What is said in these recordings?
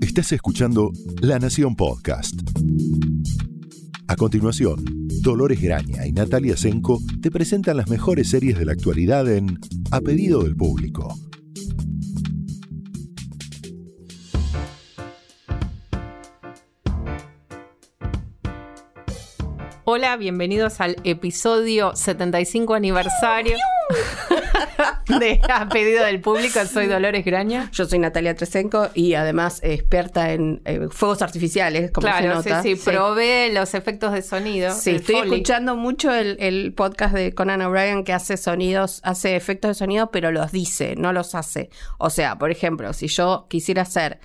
Estás escuchando La Nación Podcast. A continuación, Dolores Graña y Natalia Senko te presentan las mejores series de la actualidad en A pedido del público. Hola, bienvenidos al episodio 75 aniversario de A pedido del público. Soy Dolores Graña. Yo soy Natalia Tresenco y además experta en eh, fuegos artificiales, como se Claro, nota. sí, sí, probé los efectos de sonido. Sí, estoy Foley. escuchando mucho el, el podcast de Conan O'Brien que hace sonidos, hace efectos de sonido, pero los dice, no los hace. O sea, por ejemplo, si yo quisiera hacer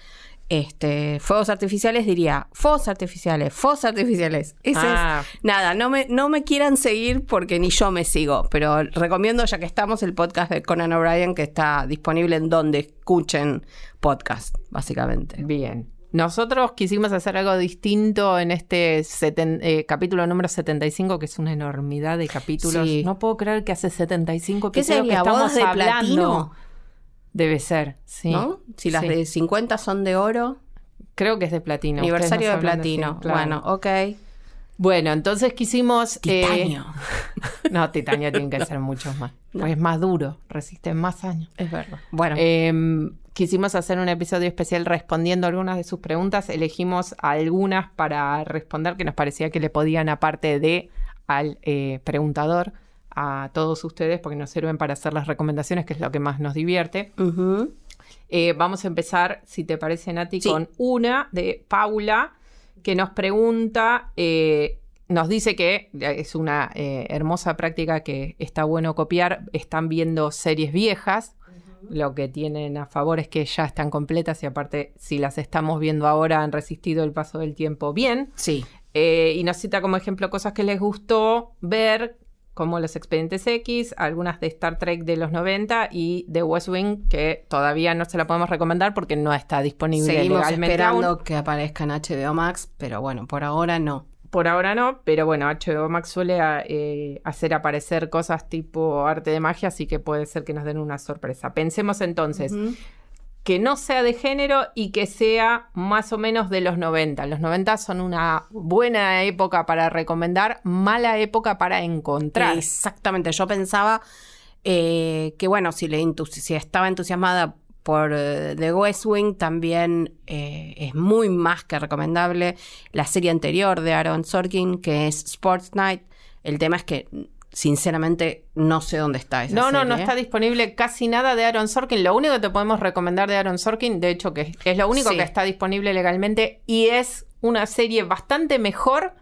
este, fuegos artificiales, diría fuegos artificiales, fuegos artificiales. Ese Ah. es. Nada, no me, no me quieran seguir porque ni yo me sigo, pero recomiendo, ya que estamos, el podcast de Conan O'Brien que está disponible en donde escuchen podcast, básicamente. Bien. Nosotros quisimos hacer algo distinto en este seten- eh, capítulo número 75, que es una enormidad de capítulos. Sí. No puedo creer que hace 75 ¿Qué episodios que estamos ¿Bodas de hablando. platino? Debe ser, sí. ¿No? Si las Sí. de 50 son de oro. Creo que es de platino. Aniversario de platino. claro. Bueno, ok. Bueno, entonces quisimos... eh, Titanio. no, titanio tiene que ser muchos más. Pues es más duro, resiste más años. Es verdad. Bueno, Eh, quisimos hacer un episodio especial respondiendo algunas de sus preguntas. Elegimos algunas para responder que nos parecía que le podían, aparte de al eh, preguntador, a todos ustedes, porque nos sirven para hacer las recomendaciones, que es lo que más nos divierte. Eh, vamos a empezar, si te parece, Nati, Sí. con una de Paula, que nos pregunta, eh, nos dice que es una eh, hermosa práctica que está bueno copiar, están viendo series viejas, lo que tienen a favor es que ya están completas y aparte, si las estamos viendo ahora, han resistido el paso del tiempo bien. Sí. Eh, y nos cita como ejemplo cosas que les gustó ver, como Los Expedientes X, algunas de Star Trek de los 90 y de West Wing, que todavía no se la podemos recomendar porque no está disponible Seguimos legalmente esperando aún. que aparezca en HBO Max, pero bueno, por ahora no. Por ahora no, pero bueno, HBO Max suele a- eh, hacer aparecer cosas tipo arte de magia, así que puede ser que nos den una sorpresa. Pensemos entonces. Que no sea de género y que sea más o menos de los 90. Los 90 son una buena época para recomendar, mala época para encontrar. Exactamente. Yo pensaba eh, que, bueno, si, le estaba entusiasmada por eh, The West Wing, también eh, es muy más que recomendable la serie anterior de Aaron Sorkin, que es Sports Night. El tema es que, sinceramente, no sé dónde está esa No, no, no serie. está disponible casi nada de Aaron Sorkin. Lo único que te podemos recomendar de Aaron Sorkin, de hecho, que es lo único Sí. que está disponible legalmente y es una serie bastante mejor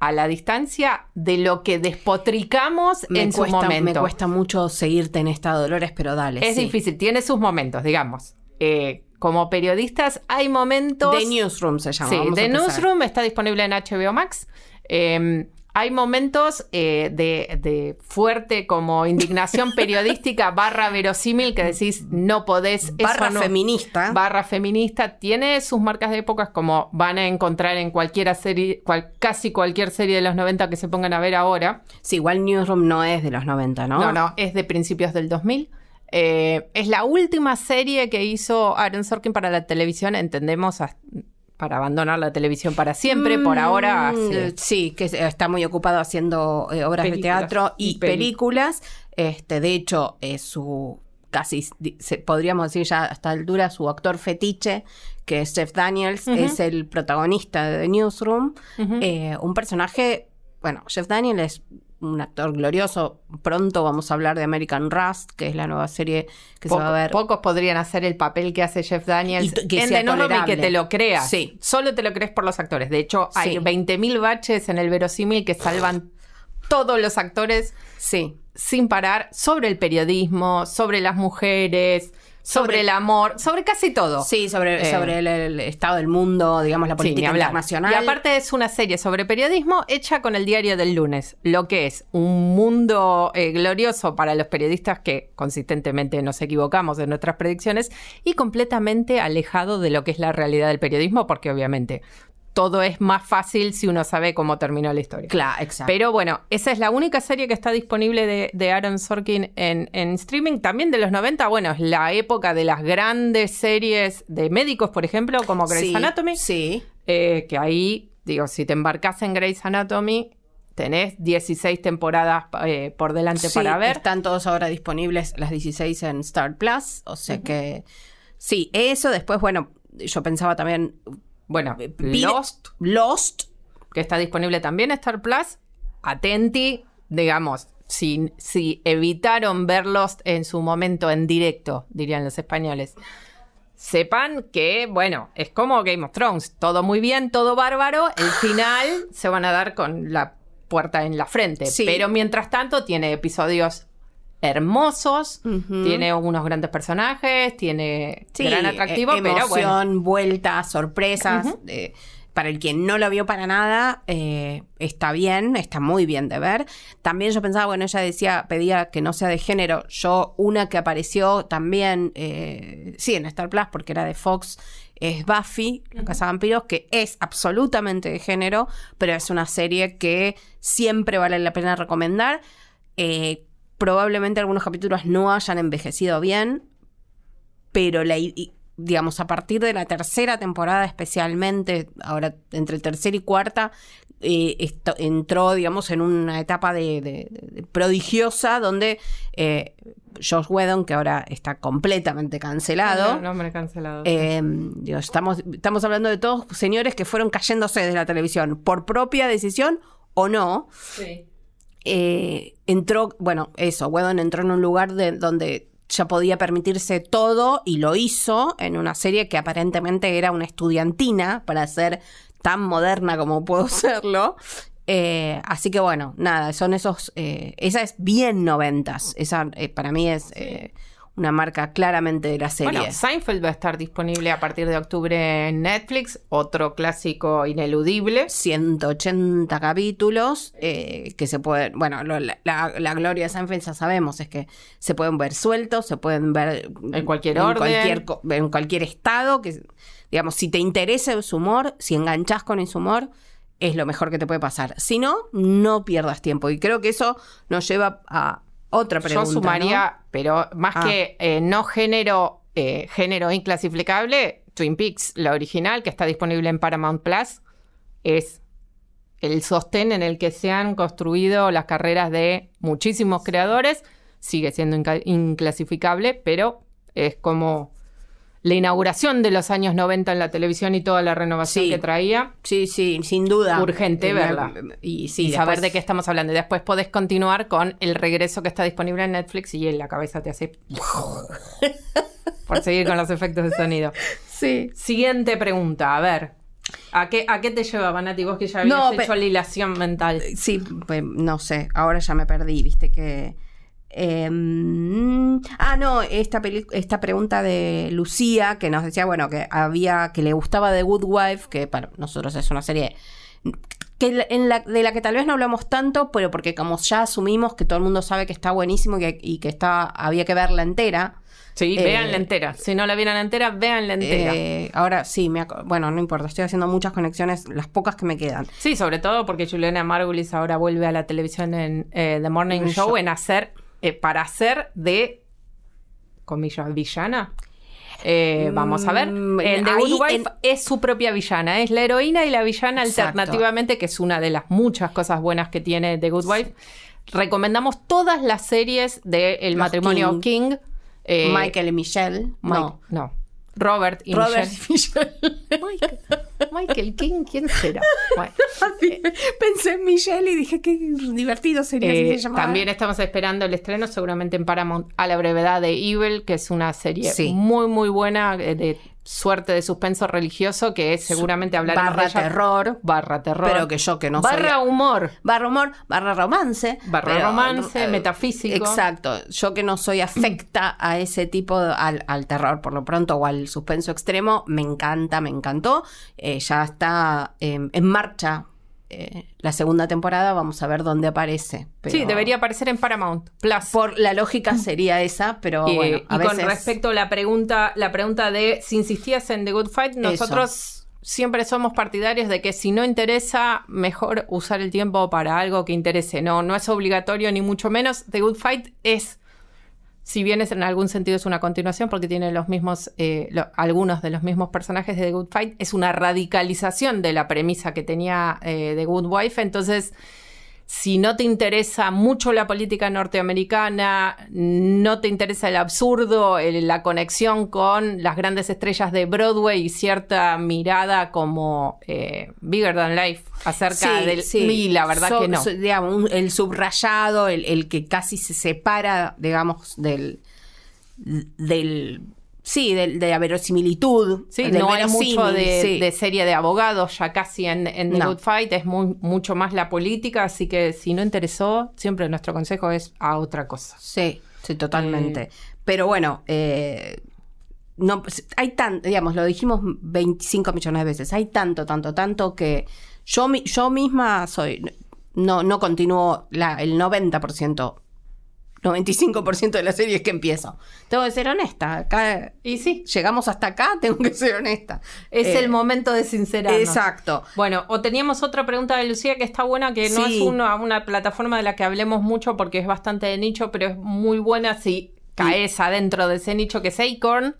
a la distancia de lo que despotricamos me en cuesta, su momento. Me cuesta mucho seguirte en esta Dolores, pero dale. Es sí. difícil, tiene sus momentos, digamos. Eh, como periodistas hay momentos... The Newsroom se llama. Sí, The. Newsroom está disponible en HBO Max. Eh, hay momentos eh, de, de fuerte como indignación periodística barra verosímil que decís no podés... Barra no- feminista. Barra feminista. Tiene sus marcas de épocas como van a encontrar en cualquiera serie, cual- casi cualquier serie de los 90 que se pongan a ver ahora. Sí, igual Newsroom no es de los 90, ¿no? No, no, es de principios del 2000. Eh, es la última serie que hizo Aaron Sorkin para la televisión, entendemos, para abandonar la televisión para siempre. Por ahora, Mm, sí. sí, que está muy ocupado haciendo eh, obras Películas de teatro y, películas. Este, de hecho, es su casi se- podríamos decir ya a esta altura su actor fetiche, que es Jeff Daniels, es el protagonista de The Newsroom. Eh, un personaje, bueno, Jeff Daniels es un actor glorioso. Pronto vamos a hablar de American Rust, que es la nueva serie que se va a ver. Pocos podrían hacer el papel que hace Jeff Daniels Y que en The y que te lo creas. Sí. Solo te lo crees por los actores. De hecho, hay Sí. 20.000 baches en el verosímil que salvan todos los actores Sí. sin parar sobre el periodismo, sobre las mujeres, sobre, Sobre- el amor, sobre casi todo. Sí, sobre, Eh, sobre el, el estado del mundo, digamos, la política internacional. Y aparte es una serie sobre periodismo hecha con el diario del lunes, lo que es un mundo eh, glorioso para los periodistas que consistentemente nos equivocamos en nuestras predicciones y completamente alejado de lo que es la realidad del periodismo, porque obviamente todo es más fácil si uno sabe cómo terminó la historia. Claro, exacto. Pero bueno, esa es la única serie que está disponible de, de Aaron Sorkin en, en streaming. También de los 90, bueno, es la época de las grandes series de médicos, por ejemplo, como Grey's Sí, Anatomy. Sí. Eh, que ahí, digo, si te embarcas en Grey's Anatomy, tenés 16 temporadas eh, por delante Sí, para ver. Están todos ahora disponibles las 16 en Star Plus. O sea que. Sí, eso. Después, bueno, yo pensaba también. Bueno, vi- Lost, Lost. que está disponible también en Star Plus. Atenti, digamos, si, si evitaron ver Lost en su momento en directo, dirían los españoles. Sepan que, bueno, es como Game of Thrones, todo muy bien, todo bárbaro, el final se van a dar con la puerta en la frente, Sí. pero mientras tanto tiene episodios hermosos, tiene unos grandes personajes, tiene Sí, gran atractivo, e- pero bueno, emoción, vueltas, sorpresas. eh, para el quien no lo vio para nada, eh, está bien, está muy bien de ver. También yo pensaba, bueno, ella decía, pedía que no sea de género. Yo, una que apareció también, eh, sí, en Star Plus, porque era de Fox, es Buffy, la Casa de Vampiros, que es absolutamente de género, pero es una serie que siempre vale la pena recomendar. Eh, probablemente algunos capítulos no hayan envejecido bien, pero la, digamos, a partir de la tercera temporada especialmente, ahora entre tercera y cuarta, eh, esto- entró, digamos, en una etapa de, de- de prodigiosa donde eh, Josh Whedon, que ahora está completamente cancelado, No, nombre cancelado. eh, digo, estamos, estamos hablando de todos señores que fueron cayéndose de la televisión por propia decisión o no, Sí. Eh, entró, bueno, eso, Whedon entró en un lugar de, donde ya podía permitirse todo y lo hizo en una serie que aparentemente era una estudiantina para ser tan moderna como puedo serlo. Eh, así que bueno, nada, son esos, eh, esa es bien noventas, esa eh, para mí es una marca claramente de la serie. Bueno, Seinfeld va a estar disponible a partir de octubre en Netflix, otro clásico ineludible. 180 capítulos eh, que se pueden, bueno, lo- la, gloria de Seinfeld ya sabemos, es que se pueden ver sueltos, se pueden ver En cualquier en orden. cualquier, en cualquier estado, que digamos, si te interesa su humor, si enganchás con ese humor, es lo mejor que te puede pasar. Si no, no pierdas tiempo. Y creo que eso nos lleva a otra pregunta. Yo sumaría, ¿no? pero más Ah. que eh, no género, eh, género inclasificable, Twin Peaks, la original, que está disponible en Paramount Plus, es el sostén en el que se han construido las carreras de muchísimos creadores. Sigue siendo inclasificable, pero es como la inauguración de los años 90 en la televisión y toda la renovación Sí. que traía. Sí, sí, sin duda. Urgente Eh, verla. Y sí, y saber después- de qué estamos hablando. Y después podés continuar con el regreso que está disponible en Netflix y en la cabeza te hace... por seguir con los efectos de sonido. Sí. Siguiente pregunta, a ver. ¿A qué, a qué te lleva, Vanati? Vos que ya No, habías pe- hecho la hilación mental. Sí, pues, no sé, ahora ya me perdí, viste que... eh, mm, ah, no, esta, esta pregunta de Lucía que nos decía, bueno, que había, que le gustaba The Good Wife, que para nosotros es una serie que en la, de la que tal vez no hablamos tanto, pero porque como ya asumimos que todo el mundo sabe que está buenísimo y que, y que está, había que verla entera. Sí, Eh, véanla entera. Si no la vieran entera, véanla entera. eh, ahora sí, me bueno, no importa, estoy haciendo muchas conexiones, las pocas que me quedan. Sí, sobre todo porque Juliana Margulis ahora vuelve a la televisión en eh, The Morning show. en hacer, eh, para hacer de, comillas, villana. Eh, vamos a ver. Mm, En The ahí Good Wife en- es su propia villana. Es la heroína y la villana Exacto. alternativamente, que es una de las muchas cosas buenas que tiene The Good Wife. Recomendamos todas las series del el Los matrimonio King. King. eh, Michael y Michelle. Mike- no. no. Robert y Robert Michelle. Michael, Michael King, ¿quién será? Bueno. Así, pensé en Michelle y dije qué divertido sería si Eh, se llamara. también estamos esperando el estreno, seguramente en Paramount, a la brevedad de Evil, que es una serie Sí. muy, muy buena eh, de suerte de suspenso religioso, que es seguramente hablaremos barra de terror, Barra terror. pero que yo que no Barra humor. barra humor, barra romance, Barra pero, romance, eh, metafísico. Exacto, yo que no soy afecta a ese tipo de- al, al terror por lo pronto o al suspenso extremo, me encanta, me encantó. Eh, ya está eh, en marcha eh, la segunda temporada, vamos a ver dónde aparece. pero- Sí, debería aparecer en Paramount Plus. Por la lógica sería esa, pero bueno, a y con respecto a la pregunta, la pregunta de si insistías en The Good Fight, nosotros siempre somos partidarios de que si no interesa, mejor usar el tiempo para algo que interese. No, no es obligatorio ni mucho menos. The Good Fight es, si bien es en algún sentido es una continuación porque tiene los mismos, eh, algunos de los mismos personajes de The Good Fight, es una radicalización de la premisa que tenía eh, The Good Wife. Entonces si no te interesa mucho la política norteamericana, no te interesa el absurdo, la conexión con las grandes estrellas de Broadway y cierta mirada como eh, bigger than life acerca del sí. la verdad que no. digamos, el subrayado, el, que casi se separa, digamos, del del Sí, de, la verosimilitud. Sí, no hay mucho de, serie de abogados ya casi en, The Good Fight, es mucho más la política, así que si no interesó, siempre nuestro consejo es a otra cosa. Sí, sí, totalmente. Eh, Pero bueno, eh, no, hay tanto, digamos, lo dijimos 25 millones de veces, hay tanto, tanto, tanto que yo, yo misma soy, no, no continúo la, el 90% 95% de las series que empiezo. Tengo que ser honesta. Acá, y sí. Llegamos hasta acá, tengo que ser honesta. Es el eh, momento de sincerarnos. Exacto. Bueno, o teníamos otra pregunta de Lucía que está buena, que no es una, plataforma de la que hablemos mucho porque es bastante de nicho, pero es muy buena si caes adentro de ese nicho que es Acorn.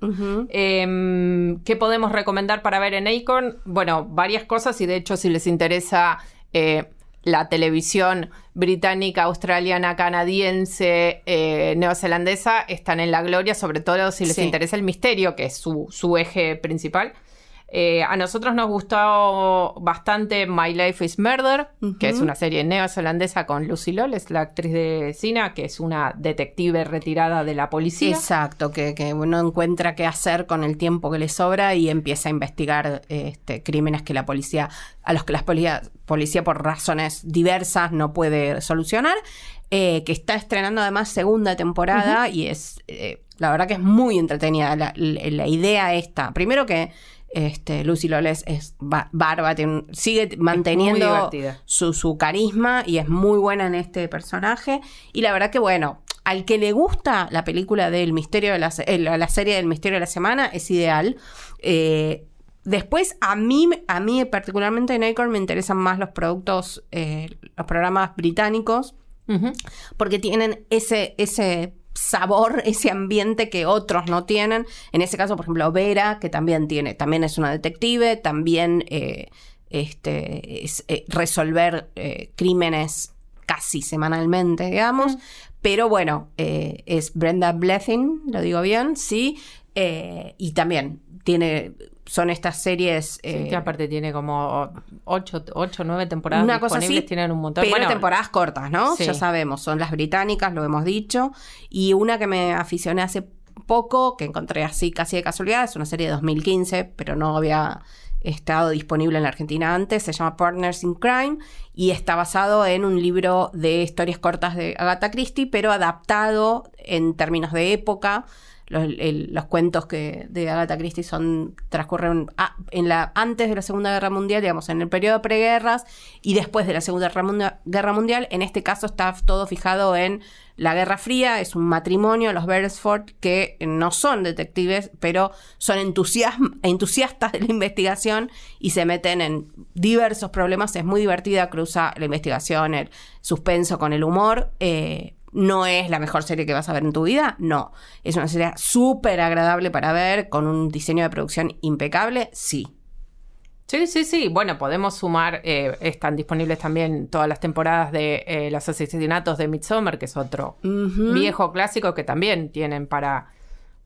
Em, ¿Qué podemos recomendar para ver en Acorn? Bueno, varias cosas y de hecho si les interesa... Eh, la televisión británica, australiana, canadiense, eh, neozelandesa están en la gloria, sobre todo si les interesa el misterio, que es su, su eje principal. Eh, a nosotros nos gustó bastante My Life is Murder, que es una serie neozelandesa con Lucy Lawless, la actriz de Cina, que es una detective retirada de la policía. Exacto, que, que uno encuentra qué hacer con el tiempo que le sobra y empieza a investigar este, crímenes que la policía, a los que la policía, policía por razones diversas no puede solucionar. Eh, que está estrenando además segunda temporada y es, eh, la verdad que es muy entretenida la, la idea esta. Primero que este, Lucy Loles es barba, sigue manteniendo su, carisma y es muy buena en este personaje. Y la verdad que, bueno, al que le gusta la película del misterio de la, eh, la serie del misterio de la semana, es ideal. Eh, después, a mí, a mí particularmente en Acorn me interesan más los productos, eh, los programas británicos, porque tienen ese, ese sabor, ese ambiente que otros no tienen. En ese caso, por ejemplo, Vera, que también tiene, también es una detective, también eh, este, es, eh, resolver eh, crímenes casi semanalmente, digamos. Pero bueno, es Brenda Blessing, lo digo bien, sí. y también tiene son estas series. que eh, aparte tiene como 8 o 9 temporadas una cosa así, tienen un montón. Pero temporadas cortas, ¿no? Ya sabemos, son las británicas, lo hemos dicho. Y una que me aficioné hace poco, que encontré así casi de casualidad, es una serie de 2015, pero no había estado disponible en la Argentina antes, se llama Partners in Crime y está basado en un libro de historias cortas de Agatha Christie, pero adaptado en términos de época los, cuentos que de Agatha Christie son transcurren en la antes de la Segunda Guerra Mundial, digamos, en el periodo de preguerras y después de la Segunda Guerra Mundial. En este caso está todo fijado en la Guerra Fría, es un matrimonio, los Beresford, que no son detectives, pero son entusiastas de la investigación y se meten en diversos problemas. Es muy divertida, cruza la investigación, el suspenso con el humor. Eh, no es la mejor serie que vas a ver en tu vida, no. Es una serie súper agradable para ver, con un diseño de producción impecable, sí. Sí, sí, sí. Bueno, podemos sumar, eh, están disponibles también todas las temporadas de eh, Los asesinatos de Midsommar, que es otro viejo clásico que también tienen para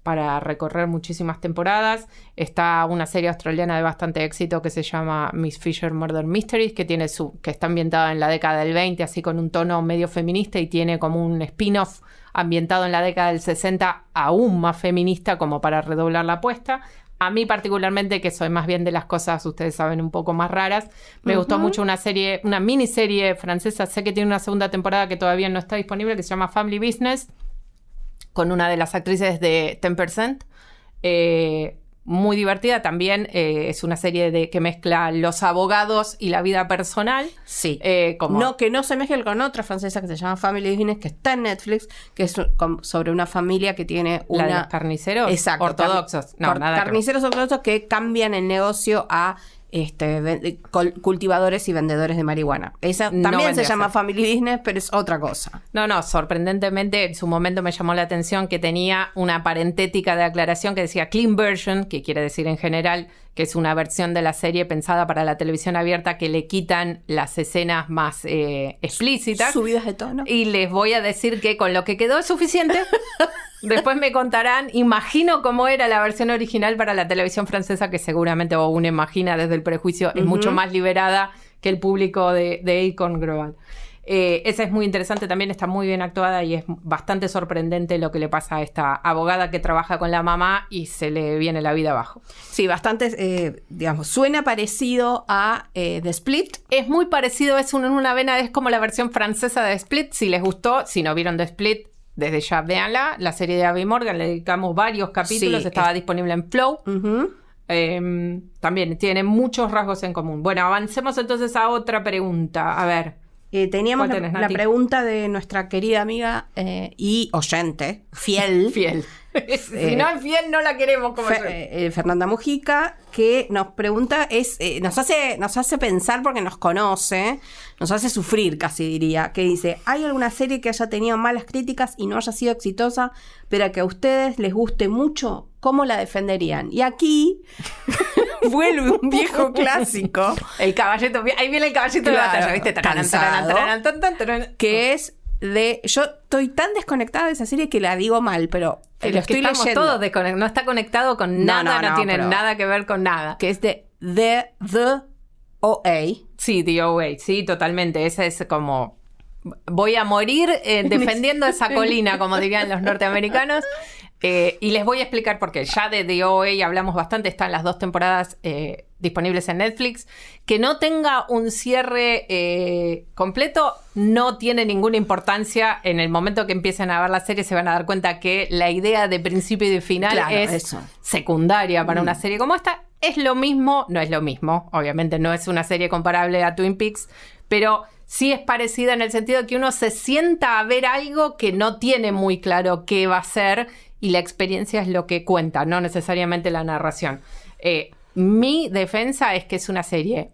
para recorrer muchísimas temporadas. Está una serie australiana de bastante éxito que se llama Miss Fisher Murder Mysteries, que, tiene su, que está ambientada en la década del 20, así con un tono medio feminista y tiene como un spin-off ambientado en la década del 60 aún más feminista como para redoblar la apuesta. A mí particularmente, que soy más bien de las cosas, ustedes saben, un poco más raras, me gustó mucho una serie, una miniserie francesa, sé que tiene una segunda temporada que todavía no está disponible, que se llama Family Business, con una de las actrices de 10%. Eh, muy divertida también. Eh, es una serie de, que mezcla los abogados y la vida personal. Sí. Eh, como... No, que no se mezcle con otra francesa que se llama Family Business, que está en Netflix, que es sobre una familia que tiene una. ¿La de carniceros Exacto, ortodoxos. No, nada carniceros ortodoxos que cambian el negocio a este, col- cultivadores y vendedores de marihuana. Esa No también se llama. Family Business, pero es otra cosa. No, no, sorprendentemente en su momento me llamó la atención que tenía una parentética de aclaración que decía clean version, que quiere decir en general que es una versión de la serie pensada para la televisión abierta que le quitan las escenas más eh, explícitas. Subidas de tono. Y les voy a decir que con lo que quedó es suficiente. Después me contarán, imagino cómo era la versión original para la televisión francesa, que seguramente o uno imagina desde el prejuicio, es mucho más liberada que el público de, de Icon Global. Eh, esa es muy interesante, también está muy bien actuada y es bastante sorprendente lo que le pasa a esta abogada que trabaja con la mamá y se le viene la vida abajo. Sí, bastante, eh, digamos, suena parecido a eh, The Split. Es muy parecido, es un- en una vena, es como la versión francesa de Split. Si les gustó, si no vieron The Split, desde ya véanla. La serie de Abby Morgan, le dedicamos varios capítulos, Sí, estaba es- disponible en Flow. Eh, también tiene muchos rasgos en común. Bueno, avancemos entonces a otra pregunta. A ver, Eh, teníamos ¿Cuál la, tenés, la Nati? pregunta de nuestra querida amiga eh, y oyente, fiel, fiel. si Eh, no es fiel, no la queremos como Fe- eh, eh, Fernanda Mujica, que nos pregunta, es, eh, nos, hace, nos hace pensar porque nos conoce, nos hace sufrir casi diría, que dice, ¿hay alguna serie que haya tenido malas críticas y no haya sido exitosa, pero que a ustedes les guste mucho? ¿Cómo la defenderían? Y aquí vuelve un viejo clásico, El caballito, ahí viene el caballito de Claro, batalla, ¿viste? Tan, tararán. que es de... Yo estoy tan desconectada de esa serie que la digo mal, pero lo es que estoy estamos leyendo. todos desconect- no está conectado con nada, no, no, no, tiene nada que ver con nada. que es de The, the OA. Sí, The OA, sí, totalmente. Ese es como. Voy a morir eh, defendiendo esa colina, como dirían los norteamericanos. Eh, y les voy a explicar por qué. Ya de The OA hablamos bastante, están las dos temporadas eh, disponibles en Netflix. Que no tenga un cierre eh, completo no tiene ninguna importancia. En el momento que empiecen a ver la serie se van a dar cuenta que la idea de principio y de final Claro, es eso. secundaria para una serie como esta. Es lo mismo, no es lo mismo, obviamente no es una serie comparable a Twin Peaks, pero sí es parecida en el sentido de que uno se sienta a ver algo que no tiene muy claro qué va a ser y la experiencia es lo que cuenta, no necesariamente la narración. Eh, mi defensa es que es una serie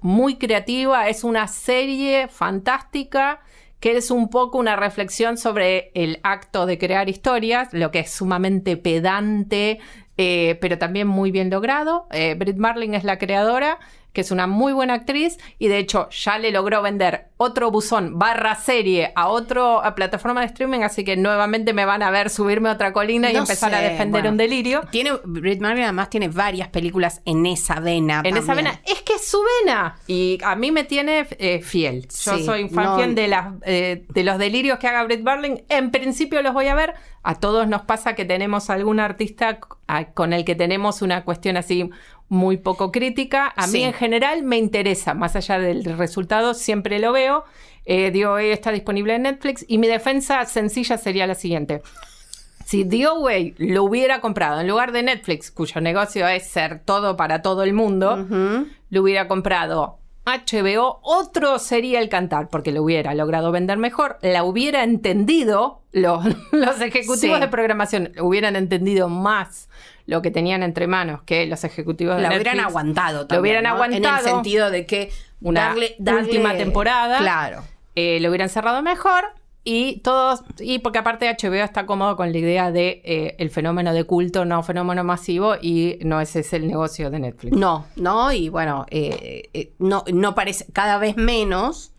muy creativa, es una serie fantástica que es un poco una reflexión sobre el acto de crear historias, lo que es sumamente pedante, eh, pero también muy bien logrado. Eh, Britt Marling es la creadora, que es una muy buena actriz y de hecho ya le logró vender otro buzón barra serie a otra plataforma de streaming, así que nuevamente me van a ver subirme a otra colina y empezar a defender bueno. un delirio. Tiene, Britt Marley además tiene varias películas en esa vena. En esa vena, es que es su vena. Y a mí me tiene eh, fiel. Yo Sí, soy fan no- fiel de, las, eh, de los delirios que haga Britt Barling. En principio los voy a ver. A todos nos pasa que tenemos algún artista con el que tenemos una cuestión así muy poco crítica. A Sí. mí en general me interesa, más allá del resultado, siempre lo veo. Eh, eh, está disponible en Netflix. Y mi defensa sencilla sería la siguiente. Si Away lo hubiera comprado en lugar de Netflix, cuyo negocio es ser todo para todo el mundo, lo hubiera comprado HBO, otro sería el cantar, porque lo hubiera logrado vender mejor, la hubiera entendido, los, los ejecutivos Sí. de programación hubieran entendido más lo que tenían entre manos que los ejecutivos de La Netflix. hubieran aguantado Lo también. hubieran ¿no? En aguantado. el sentido de que Una darle, darle- última temporada. Claro. eh, lo hubieran cerrado mejor y todos y porque aparte HBO está cómodo con la idea de eh, el fenómeno de culto no fenómeno masivo y no ese es el negocio de Netflix No, no, y bueno, eh, eh, no, no parece cada vez menos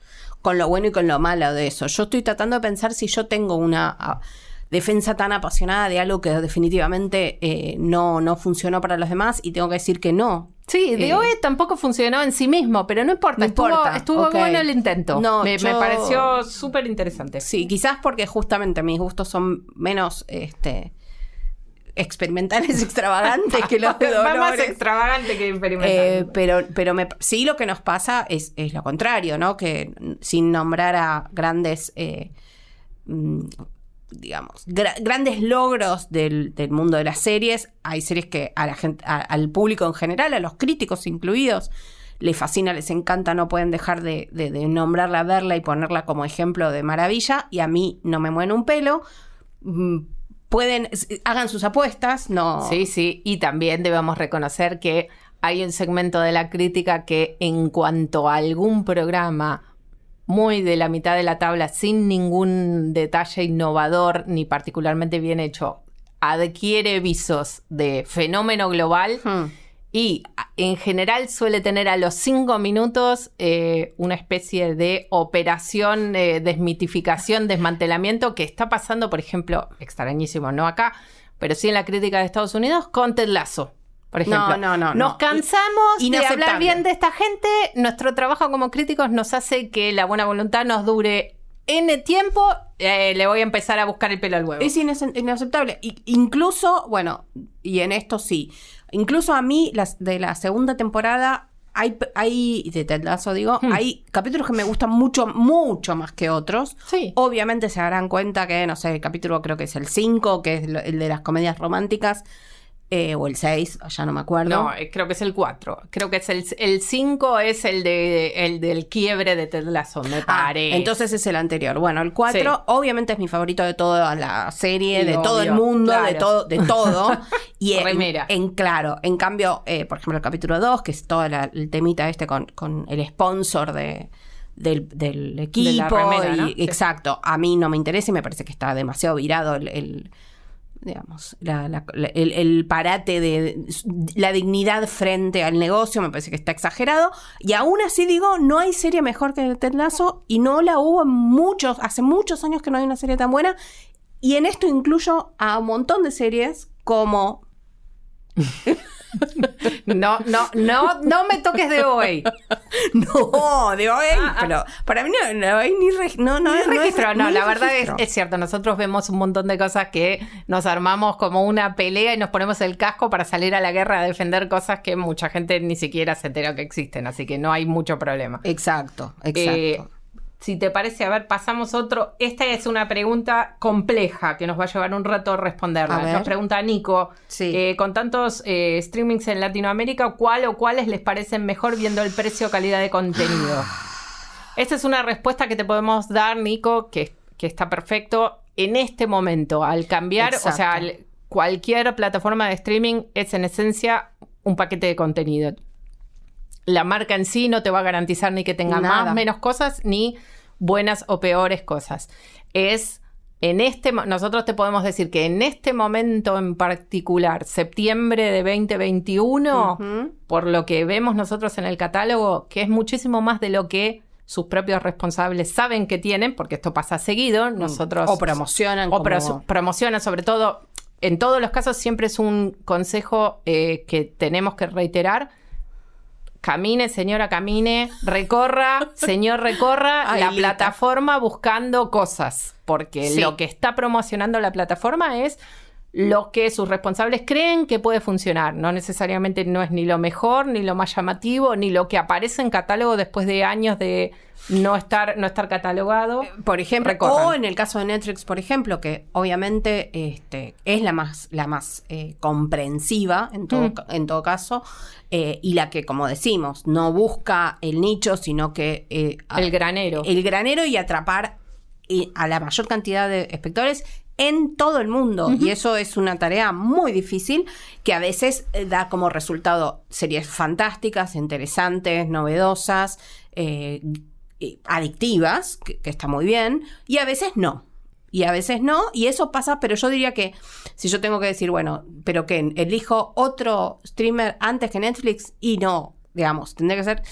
con lo bueno y con lo malo de eso. Yo estoy tratando de pensar si yo tengo una ah, defensa tan apasionada de algo que definitivamente eh, no, no funcionó para los demás y tengo que decir que no. sí Eh, The OE tampoco funcionó en sí mismo pero no importa No estuvo, importa, estuvo bueno el intento No, me, pareció súper interesante Sí, quizás porque justamente mis gustos son menos este experimentales extravagantes que los de Va más Dolores. extravagante que experimental Eh, pero pero me, sí lo que nos pasa es, es lo contrario, ¿no? Que sin nombrar a grandes, eh, mm, digamos, gra- grandes logros del, del mundo de las series, hay series que a la gente, al público en general, a los críticos incluidos, les fascina, les encanta, no pueden dejar de, de- de nombrarla, verla y ponerla como ejemplo de maravilla, y a mí no me mueve un pelo. Mm, Pueden, hagan sus apuestas, no. Sí, sí, y también debemos reconocer que hay un segmento de la crítica que en cuanto a algún programa muy de la mitad de la tabla, sin ningún detalle innovador ni particularmente bien hecho, adquiere visos de fenómeno global. Hmm. Y en general suele tener a los cinco minutos eh, una especie de operación, eh, desmitificación, desmantelamiento que está pasando, por ejemplo, extrañísimo, no acá, pero sí en la crítica de Estados Unidos con Ted Lasso. Por ejemplo, no, no, nos no. cansamos de Inaceptable. hablar bien de esta gente. Nuestro trabajo como críticos nos hace que la buena voluntad nos dure N tiempo. eh, le voy a empezar a buscar el pelo al huevo. Es inaceptable. Y- incluso, bueno, y en esto sí. Incluso a mí, las, de la segunda temporada, hay, hay de digo, Hmm. hay capítulos que me gustan mucho, mucho más que otros. Sí. Obviamente se darán cuenta que, no sé, el capítulo creo que es el 5, que es el de las comedias románticas, eh, o el 6, ya no me acuerdo. No, eh, creo que es el 4. Creo que es el, el 5 es el de el del quiebre de Ted Lasso, me Ah, parece. entonces es el anterior. Bueno, el 4 Sí. obviamente es mi favorito de toda la serie, de todo el mundo, de todo, de todo. y en, Remera. en claro, en cambio, eh, por ejemplo, el capítulo 2, que es todo la- el temita este con, con el sponsor de del, del equipo. remera, y- ¿no? Sí. Exacto. A mí no me interesa y me parece que está demasiado virado el, el- digamos, el, el parate de la dignidad frente al negocio, me parece que está exagerado. Y aún así digo, no hay serie mejor que Ted Lasso y no la hubo en muchos, hace muchos años que no hay una serie tan buena. Y en esto incluyo a un montón de series como... No, no, no, no me toques de hoy. No, de hoy, pero para mí no, no hay ni reg- no, no, No es no es- registro, no, ni la verdad es, registro. es cierto, nosotros vemos un montón de cosas que nos armamos como una pelea y nos ponemos el casco para salir a la guerra a defender cosas que mucha gente ni siquiera se entera que existen, así que no hay mucho problema. Exacto, exacto. Eh, si te parece, a ver, pasamos otro. Esta es una pregunta compleja que nos va a llevar un rato responderla. A ver. Nos pregunta Nico, Sí. eh, con tantos eh, streamings en Latinoamérica, ¿cuál o cuáles les parecen mejor viendo el precio o calidad de contenido? Esta es una respuesta que te podemos dar, Nico, que, que está perfecto. En este momento, al cambiar, o sea, al- cualquier plataforma de streaming es en esencia un paquete de contenido. La marca en sí no te va a garantizar ni que tenga Nada. más, menos cosas, ni buenas o peores cosas. Es en este, nosotros te podemos decir que en este momento en particular, septiembre de 2021, Ujú. por lo que vemos nosotros en el catálogo, que es muchísimo más de lo que sus propios responsables saben que tienen, porque esto pasa seguido, nosotros... Mm. O promocionan O como- promocionan, sobre todo, en todos los casos siempre es un consejo eh, que tenemos que reiterar. Camine, señora, camine, recorra, señor, recorra Ay, la Lita. plataforma buscando cosas, porque Sí. lo que está promocionando la plataforma es lo que sus responsables creen que puede funcionar. No necesariamente no es ni lo mejor, ni lo más llamativo, ni lo que aparece en catálogo después de años de no estar, no estar catalogado. Por ejemplo, recorran. o en el caso de Netflix, por ejemplo, que obviamente este, es la más, la más eh, comprensiva en todo, Mm. en todo caso, eh, y la que, como decimos, no busca el nicho, sino que eh, El granero. el granero y atrapar eh, a la mayor cantidad de espectadores en todo el mundo. Y eso es una tarea muy difícil que a veces eh, da como resultado series fantásticas, interesantes, novedosas, eh, adictivas, que, que está muy bien, y a veces no. Y a veces no, y eso pasa, pero yo diría que si yo tengo que decir, bueno, pero que elijo otro streamer antes que Netflix, y no, digamos, tendría que ser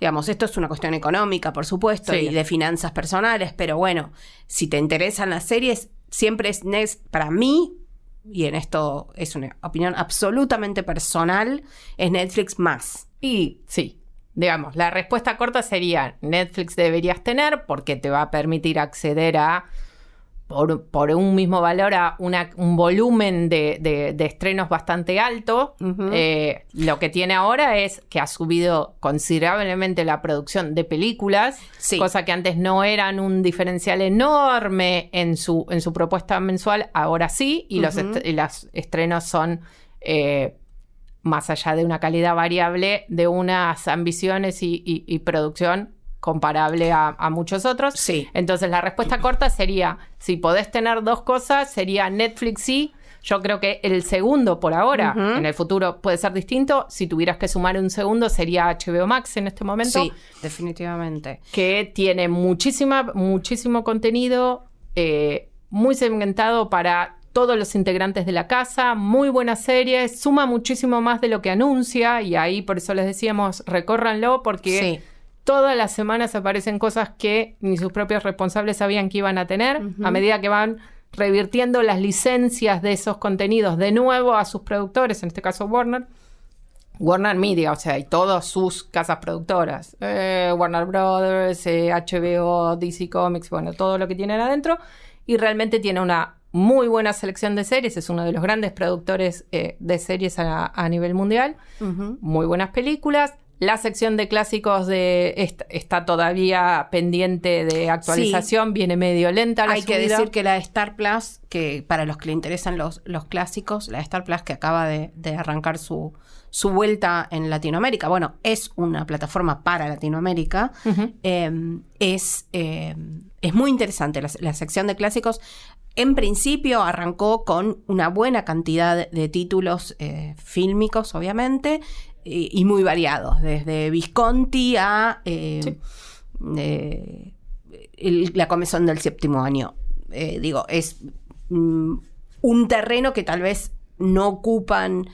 Digamos, esto es una cuestión económica, por supuesto, Sí. y de finanzas personales, pero bueno, si te interesan las series, siempre es Next, para mí, y en esto es una opinión absolutamente personal, es Netflix más. Y sí, digamos, la respuesta corta sería Netflix deberías tener porque te va a permitir acceder a, por, por un mismo valor, a una- un volumen de, de- de estrenos bastante alto. Eh, lo que tiene ahora es que ha subido considerablemente la producción de películas, Sí. cosa que antes no eran un diferencial enorme en su, en su propuesta mensual, ahora sí, y los, Ujú. est- y los estrenos son... eh, más allá de una calidad variable, de unas ambiciones y, y- y producción comparable a, a muchos otros. Sí. Entonces la respuesta corta sería, si podés tener dos cosas, sería Netflix sí, Yo creo que el segundo por ahora, en el futuro puede ser distinto. Si tuvieras que sumar un segundo, sería HBO Max en este momento. Sí, definitivamente. que tiene muchísima, muchísimo contenido, eh, muy segmentado para todos los integrantes de la casa, muy buena serie, suma muchísimo más de lo que anuncia y ahí por eso les decíamos, recórranlo porque Sí. Todas las semanas aparecen cosas que ni sus propios responsables sabían que iban a tener, a medida que van revirtiendo las licencias de esos contenidos de nuevo a sus productores, en este caso Warner, Warner Media, o sea, y todas sus casas productoras, eh, Warner Brothers, eh, HBO, DC Comics, bueno, todo lo que tienen adentro, y realmente tiene una muy buena selección de series, es uno de los grandes productores eh, de series a, a nivel mundial, muy buenas películas. La sección de clásicos de est- está todavía pendiente de actualización, viene medio lenta la Hay que decir que la de Star Plus, que para los que le interesan los, los clásicos, la de Star Plus que acaba de, de arrancar su, su vuelta en Latinoamérica, bueno, es una plataforma para Latinoamérica, eh, es, eh, es muy interesante la, la sección de clásicos. En principio arrancó con una buena cantidad de, de títulos eh, fílmicos, obviamente, y, y muy variados, desde Visconti a eh, Sí. eh, el- la comezón del séptimo año. Eh, digo, es mm, un terreno que tal vez no ocupan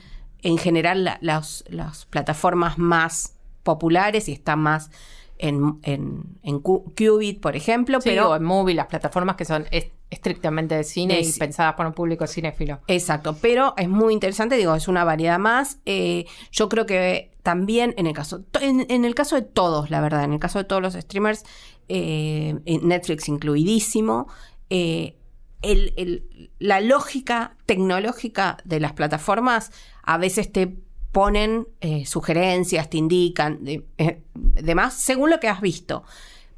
en general la- las, las plataformas más populares y está más en, en, en Qubit, por ejemplo, Sí, pero o en Movie, las plataformas que son es- estrictamente de cine y pensadas para un público cinéfilo. Exacto, pero es muy interesante, digo, es una variedad más. Eh, yo creo que también en el caso, en, en el caso de todos, la verdad, en el caso de todos los streamers, eh, en Netflix incluidísimo, eh, el- el- la lógica tecnológica de las plataformas a veces te ponen eh, sugerencias, te indican, de- eh, demás, según lo que has visto.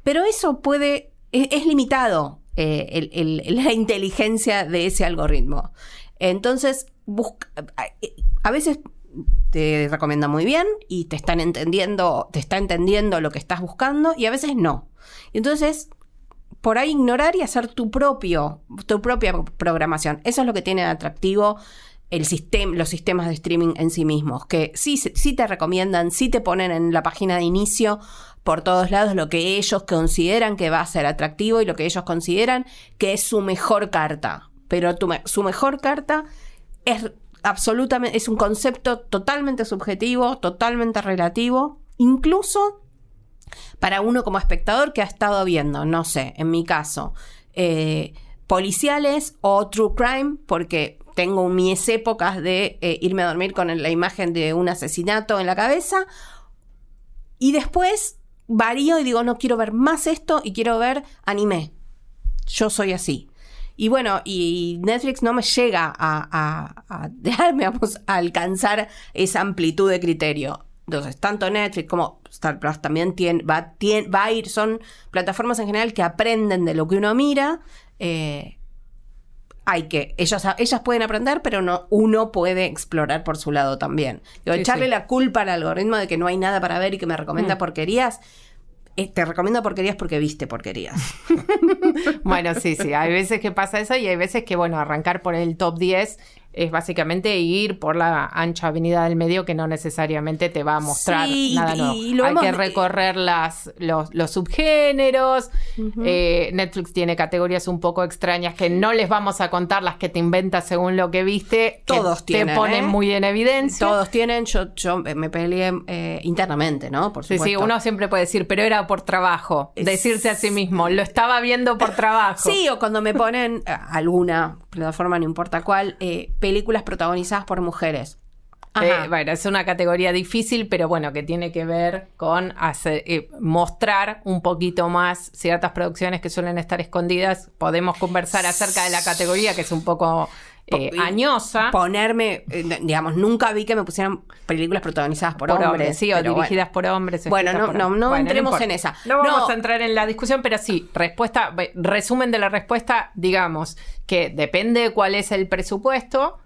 Pero eso puede, es, es limitado eh, la inteligencia de ese algoritmo. Entonces, busca, a veces te recomienda muy bien y te están entendiendo, te está entendiendo lo que estás buscando y a veces no. Entonces, por ahí ignorar y hacer tu propio, tu propia programación. Eso es lo que tiene de atractivo el sistema, los sistemas de streaming en sí mismos, que sí, sí te recomiendan, sí te ponen en la página de inicio por todos lados lo que ellos consideran que va a ser atractivo y lo que ellos consideran que es su mejor carta. Pero tu su mejor carta es absolutamente, es un concepto totalmente subjetivo, totalmente relativo, incluso para uno como espectador que ha estado viendo, no sé, en mi caso, eh, policiales o true crime, porque tengo mis épocas de eh, irme a dormir con la imagen de un asesinato en la cabeza, y después varío y digo, no quiero ver más esto y quiero ver anime. Yo soy así. Y bueno, y Netflix no me llega a, a, a a alcanzar esa amplitud de criterio. Entonces, tanto Netflix como Star también tiene, va, va ir, son plataformas en general que aprenden de lo que uno mira. eh, hay que, ellos, ellas pueden aprender, pero no, uno puede explorar por su lado también. Digo, Sí, echarle sí. la culpa al algoritmo de que no hay nada para ver y que me recomienda Mm. porquerías. eh, te recomiendo porquerías porque viste porquerías. Bueno, sí, sí, hay veces que pasa eso y hay veces que, bueno, arrancar por el top 10 es básicamente ir por la ancha avenida del medio que no necesariamente te va a mostrar Sí, nada nuevo. y lo hay hemos- que recorrer las, los, los subgéneros. Eh, Netflix tiene categorías un poco extrañas que no les vamos a contar las que te inventas según lo que viste. que Todos tienen, Te ponen ¿eh? muy en evidencia. Todos tienen, yo, yo me peleé eh, internamente, ¿no? Por Sí, supuesto. sí, uno siempre puede decir, pero era por trabajo. Decirse a sí mismo, lo estaba viendo por trabajo. Sí, o cuando me ponen eh, alguna plataforma, no importa cuál, eh, películas protagonizadas por mujeres. Eh, bueno, es una categoría difícil, pero bueno, que tiene que ver con hacer, eh, mostrar un poquito más ciertas producciones que suelen estar escondidas. Podemos conversar acerca de la categoría, que es un poco eh, añosa. Ponerme, eh, digamos, nunca vi que me pusieran películas protagonizadas por, por hombres. sí, o dirigidas por hombres. Bueno, no- por no- hombres. no Bueno, entremos en esa. No vamos No. a entrar en la discusión, pero sí, respuesta, resumen de la respuesta, digamos que depende de cuál es el presupuesto.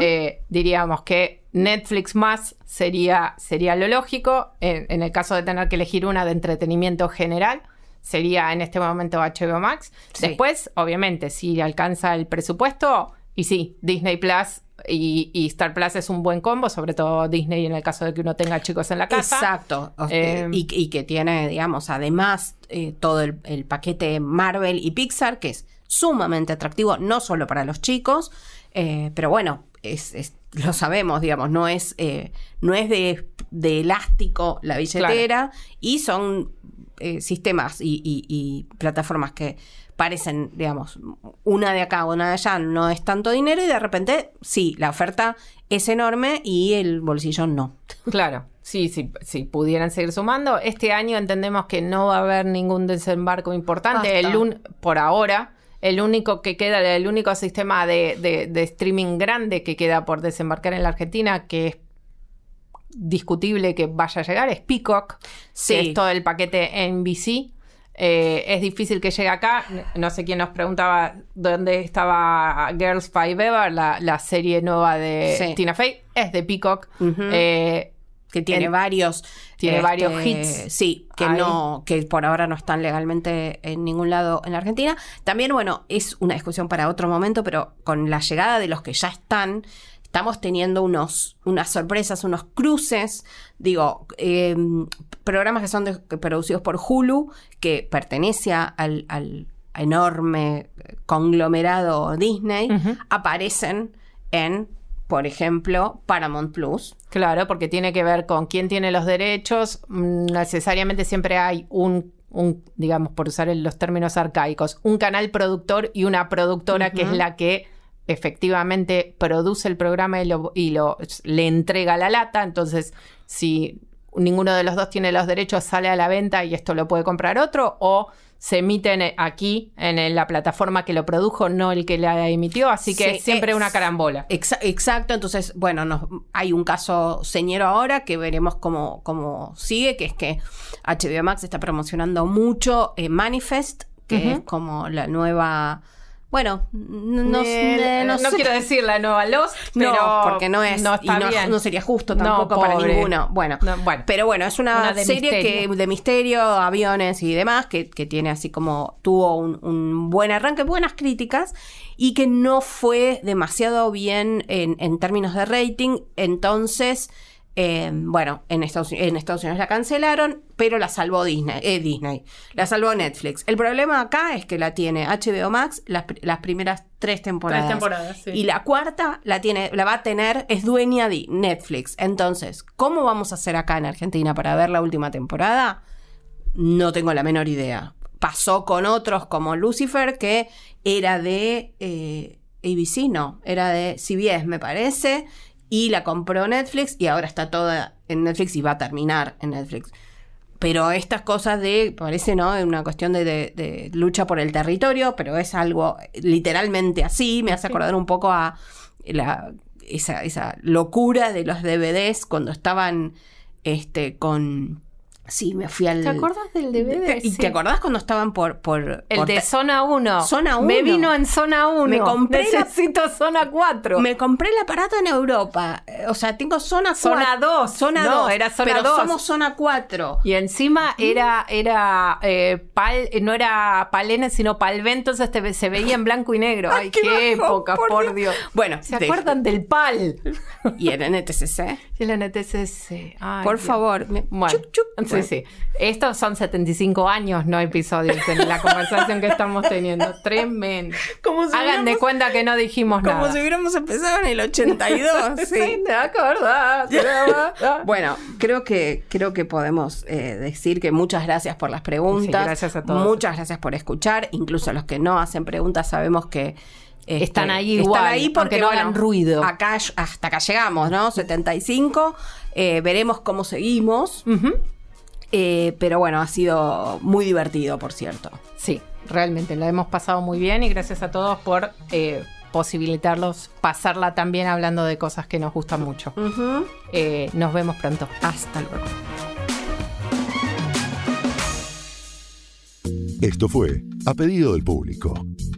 Eh, diríamos que Netflix más sería, sería lo lógico. En, en el caso de tener que elegir una de entretenimiento general, sería en este momento HBO Max. Sí. Después, obviamente, si alcanza el presupuesto, y sí, Disney Plus y, y Star Plus es un buen combo, sobre todo Disney en el caso de que uno tenga chicos en la casa. Exacto. Eh, y, y que tiene, digamos, además eh, todo el, el paquete Marvel y Pixar, que es sumamente atractivo, no solo para los chicos, eh, pero bueno, es, es- lo sabemos, digamos, no es, eh, no es de, de elástico la billetera y son eh, sistemas y plataformas que parecen, digamos, una de acá, una de allá, no es tanto dinero y de repente, sí, la oferta es enorme y el bolsillo no. Claro, sí, sí, sí, pudieran seguir sumando. Este año entendemos que no va a haber ningún desembarco importante. Basta. El un- por ahora, el único que queda, el único sistema de, de- de streaming grande que queda por desembarcar en la Argentina, que es discutible que vaya a llegar, es Peacock, Sí. que es todo el paquete NBC. Eh, es difícil que llegue acá. No sé quién nos preguntaba dónde estaba Girls Five Ever, la, la serie nueva de Sí. Tina Fey. Es de Peacock. Eh, que tiene En- varios tiene este, varios hits sí que ahí. no que por ahora no están legalmente en ningún lado en la Argentina también bueno es una discusión para otro momento pero con la llegada de los que ya están estamos teniendo unos unas sorpresas unos cruces. Digo eh, programas que son de- producidos por Hulu que pertenece al, al enorme conglomerado Disney aparecen en por ejemplo Paramount Plus. Claro, porque tiene que ver con quién tiene los derechos. Mm, Necesariamente siempre hay un, un, digamos, por usar el- los términos arcaicos, un canal productor y una productora que es la que efectivamente produce el programa y, lo, y lo- le entrega la lata. Entonces, si ninguno de los dos tiene los derechos, sale a la venta y esto lo puede comprar otro, o se emiten aquí en la plataforma que lo produjo, no el que la emitió. Así que Sí, es siempre es- una carambola. Exa- exacto, entonces, bueno, hay un caso señero ahora que veremos cómo, cómo sigue, que es que HBO Max está promocionando mucho eh, Manifest, que es como la nueva, bueno, no, Eh, no, sé- quiero decir la nueva Lost, pero no, porque no es, no y no, bien. no sería justo No, tampoco para ninguno. Bueno, No, bueno. pero bueno, es una, serie misterio. que de misterio, aviones y demás, que, que tiene así como, tuvo un, un buen arranque, buenas críticas, y que no fue demasiado bien en, en términos de rating. Entonces, eh, bueno, en Estados, en Estados Unidos la cancelaron, pero la salvó Disney, eh, Disney, la salvó Netflix. El problema acá es que la tiene HBO Max las, las primeras tres temporadas. temporadas, sí. Y la cuarta la tiene, la va a tener, es dueña de Netflix. Entonces, ¿cómo vamos a hacer acá en Argentina para ver la última temporada? No tengo la menor idea. Pasó con otros como Lucifer, que era de eh, ABC, no, era de CBS, me parece, y la compró Netflix y ahora está toda en Netflix y va a terminar en Netflix. Pero estas cosas de, parece, ¿no? Una cuestión de, de- de lucha por el territorio, pero es algo literalmente así. Me hace acordar un poco a la, esa, esa locura de los DVDs cuando estaban este, con... Sí, me fui al... ¿Te acuerdas del DVD? ¿Y Sí. te acordás cuando estaban por... por El por de Zona 1. Zona Me 1. vino en Zona 1. Me compré la- Necesito Zona 4. Me compré el aparato en Europa. Eh, O sea, tengo zona Zona 4, 2. Zona No, 2. era zona pero 2. somos zona 4. Y encima era, era eh, pal, no era palene, sino palvé, entonces te- se veía en blanco y negro. Ay, qué, bajo, época, por, Dios. Bueno, ¿Se de- acuerdan del pal? Y era NTCC. Y el NTCC. Ay, Por Dios. favor. me- Bueno, chuc, chuc. Sí, sí. Estos son 75 años, no episodios en la conversación que estamos teniendo. Tremendo. Como si Hagan de cuenta que no dijimos Como nada. si hubiéramos empezado en el 82. sí. Sí, ¿te acordás? Bueno, creo que, creo que podemos eh, decir que muchas gracias por las preguntas. Sí, gracias a todos. Muchas gracias por escuchar. Incluso los que no hacen preguntas sabemos que este, Están ahí igual, Están ahí porque no bueno, hagan ruido. Acá, hasta acá llegamos, ¿no? 75. Eh, veremos cómo seguimos. Ujú. Eh, pero bueno, ha sido muy divertido, por cierto. Sí, realmente lo hemos pasado muy bien y gracias a todos por eh, posibilitarlos pasarla también hablando de cosas que nos gustan mucho. Eh, nos vemos pronto. Hasta luego. Esto fue A Pedido del Público,